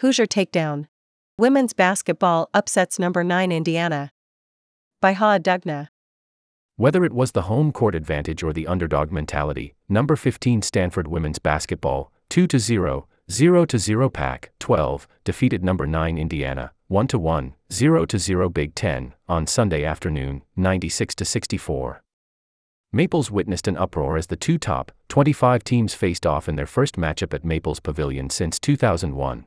Hoosier takedown. Women's basketball upsets number 9 Indiana. By Ha Dugna. Whether it was the home court advantage or the underdog mentality, number 15 Stanford women's basketball, 2 to 0, 0 to 0 Pac 12 defeated number 9 Indiana, 1 to 1, 0 to 0 Big 10 on Sunday afternoon, 96 to 64. Maples witnessed an uproar as the two top 25 teams faced off in their first matchup at Maples Pavilion since 2001.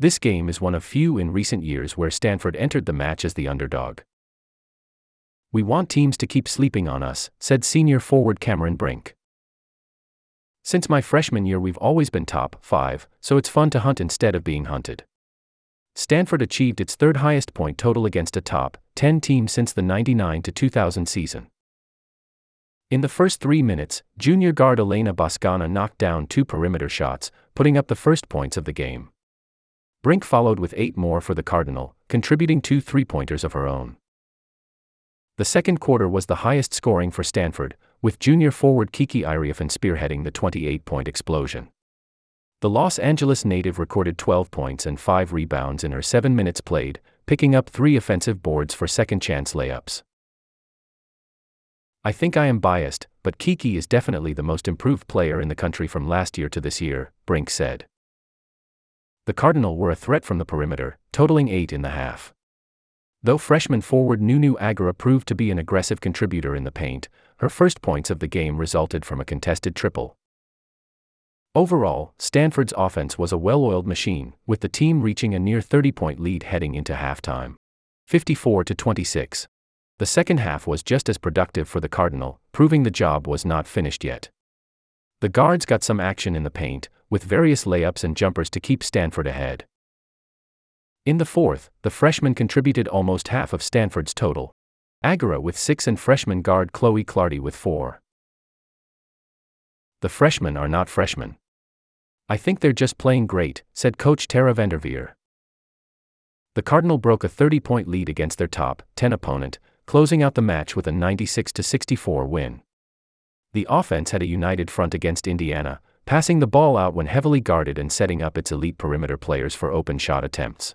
This game is one of few in recent years where Stanford entered the match as the underdog. We want teams to keep sleeping on us, said senior forward Cameron Brink. Since my freshman year, we've always been top 5, so it's fun to hunt instead of being hunted. Stanford achieved its third highest point total against a top 10 team since the 99 2000 season. In the first three minutes, junior guard Elena Bosgana knocked down two perimeter shots, putting up the first points of the game. Brink followed with eight more for the Cardinal, contributing two three pointers of her own. The second quarter was the highest scoring for Stanford, with junior forward Kiki Iriafen spearheading the 28 point explosion. The Los Angeles native recorded 12 points and 5 rebounds in her 7 minutes played, picking up 3 offensive boards for second chance layups. I think I am biased, but Kiki is definitely the most improved player in the country from last year to this year, Brink said. The Cardinal were a threat from the perimeter, totaling 8 in the half. Though freshman forward Nunu Agara proved to be an aggressive contributor in the paint, her first points of the game resulted from a contested triple. Overall, Stanford's offense was a well oiled machine, with the team reaching a near 30 point lead heading into halftime 54 to 26. The second half was just as productive for the Cardinal, proving the job was not finished yet. The guards got some action in the paint, with various layups and jumpers to keep Stanford ahead. In the fourth, the freshman contributed almost half of Stanford's total. Agara with six and freshman guard Chloe Clardy with four. The freshmen are not freshmen. I think they're just playing great, said coach Tara Vanderveer. The Cardinal broke a 30 point lead against their top 10 opponent, closing out the match with a 96 64 win. The offense had a united front against Indiana, passing the ball out when heavily guarded and setting up its elite perimeter players for open shot attempts.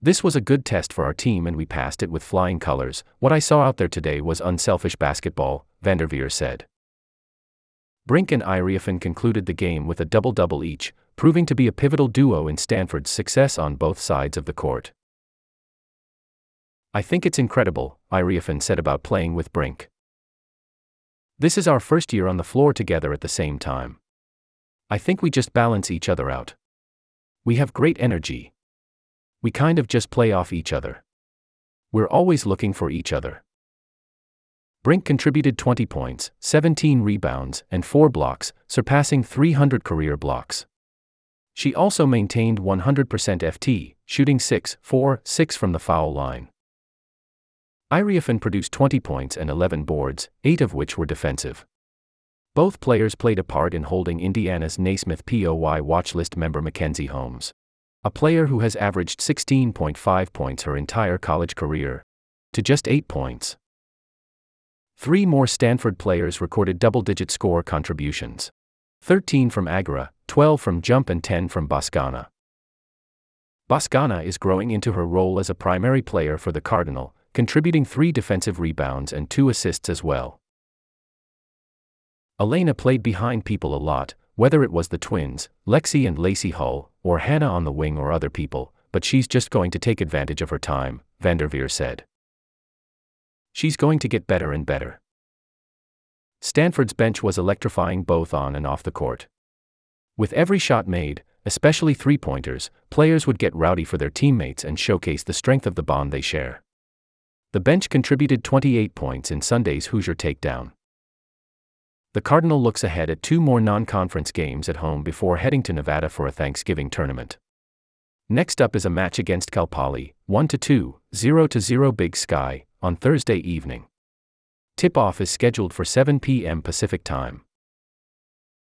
This was a good test for our team and we passed it with flying colors. What I saw out there today was unselfish basketball, Vanderveer said. Brink and Iriafen concluded the game with a double double each, proving to be a pivotal duo in Stanford's success on both sides of the court. I think it's incredible, Iriafen said about playing with Brink. This is our first year on the floor together at the same time. I think we just balance each other out. We have great energy. We kind of just play off each other. We're always looking for each other. Brink contributed 20 points, 17 rebounds, and 4 blocks, surpassing 300 career blocks. She also maintained 100% FT, shooting 6 4 6 from the foul line. Iriafen produced 20 points and 11 boards, 8 of which were defensive. Both players played a part in holding Indiana's Naismith POY watchlist member Mackenzie Holmes. A player who has averaged 16.5 points her entire college career. To just 8 points. Three more Stanford players recorded double digit score contributions 13 from Agara, 12 from Jump, and 10 from Bosgana. Bosgana is growing into her role as a primary player for the Cardinal, contributing three defensive rebounds and two assists as well. Elena played behind people a lot, whether it was the twins, Lexie and Lacie Hull, or Hannah on the wing or other people, but she's just going to take advantage of her time, Vanderveer said. She's going to get better and better. Stanford's bench was electrifying both on and off the court. With every shot made, especially three pointers, players would get rowdy for their teammates and showcase the strength of the bond they share. The bench contributed 28 points in Sunday's Hoosier takedown. The Cardinal looks ahead at two more non conference games at home before heading to Nevada for a Thanksgiving tournament. Next up is a match against Cal Poly, 1 2, 0 0 Big Sky, on Thursday evening. Tip off is scheduled for 7 p.m. Pacific Time.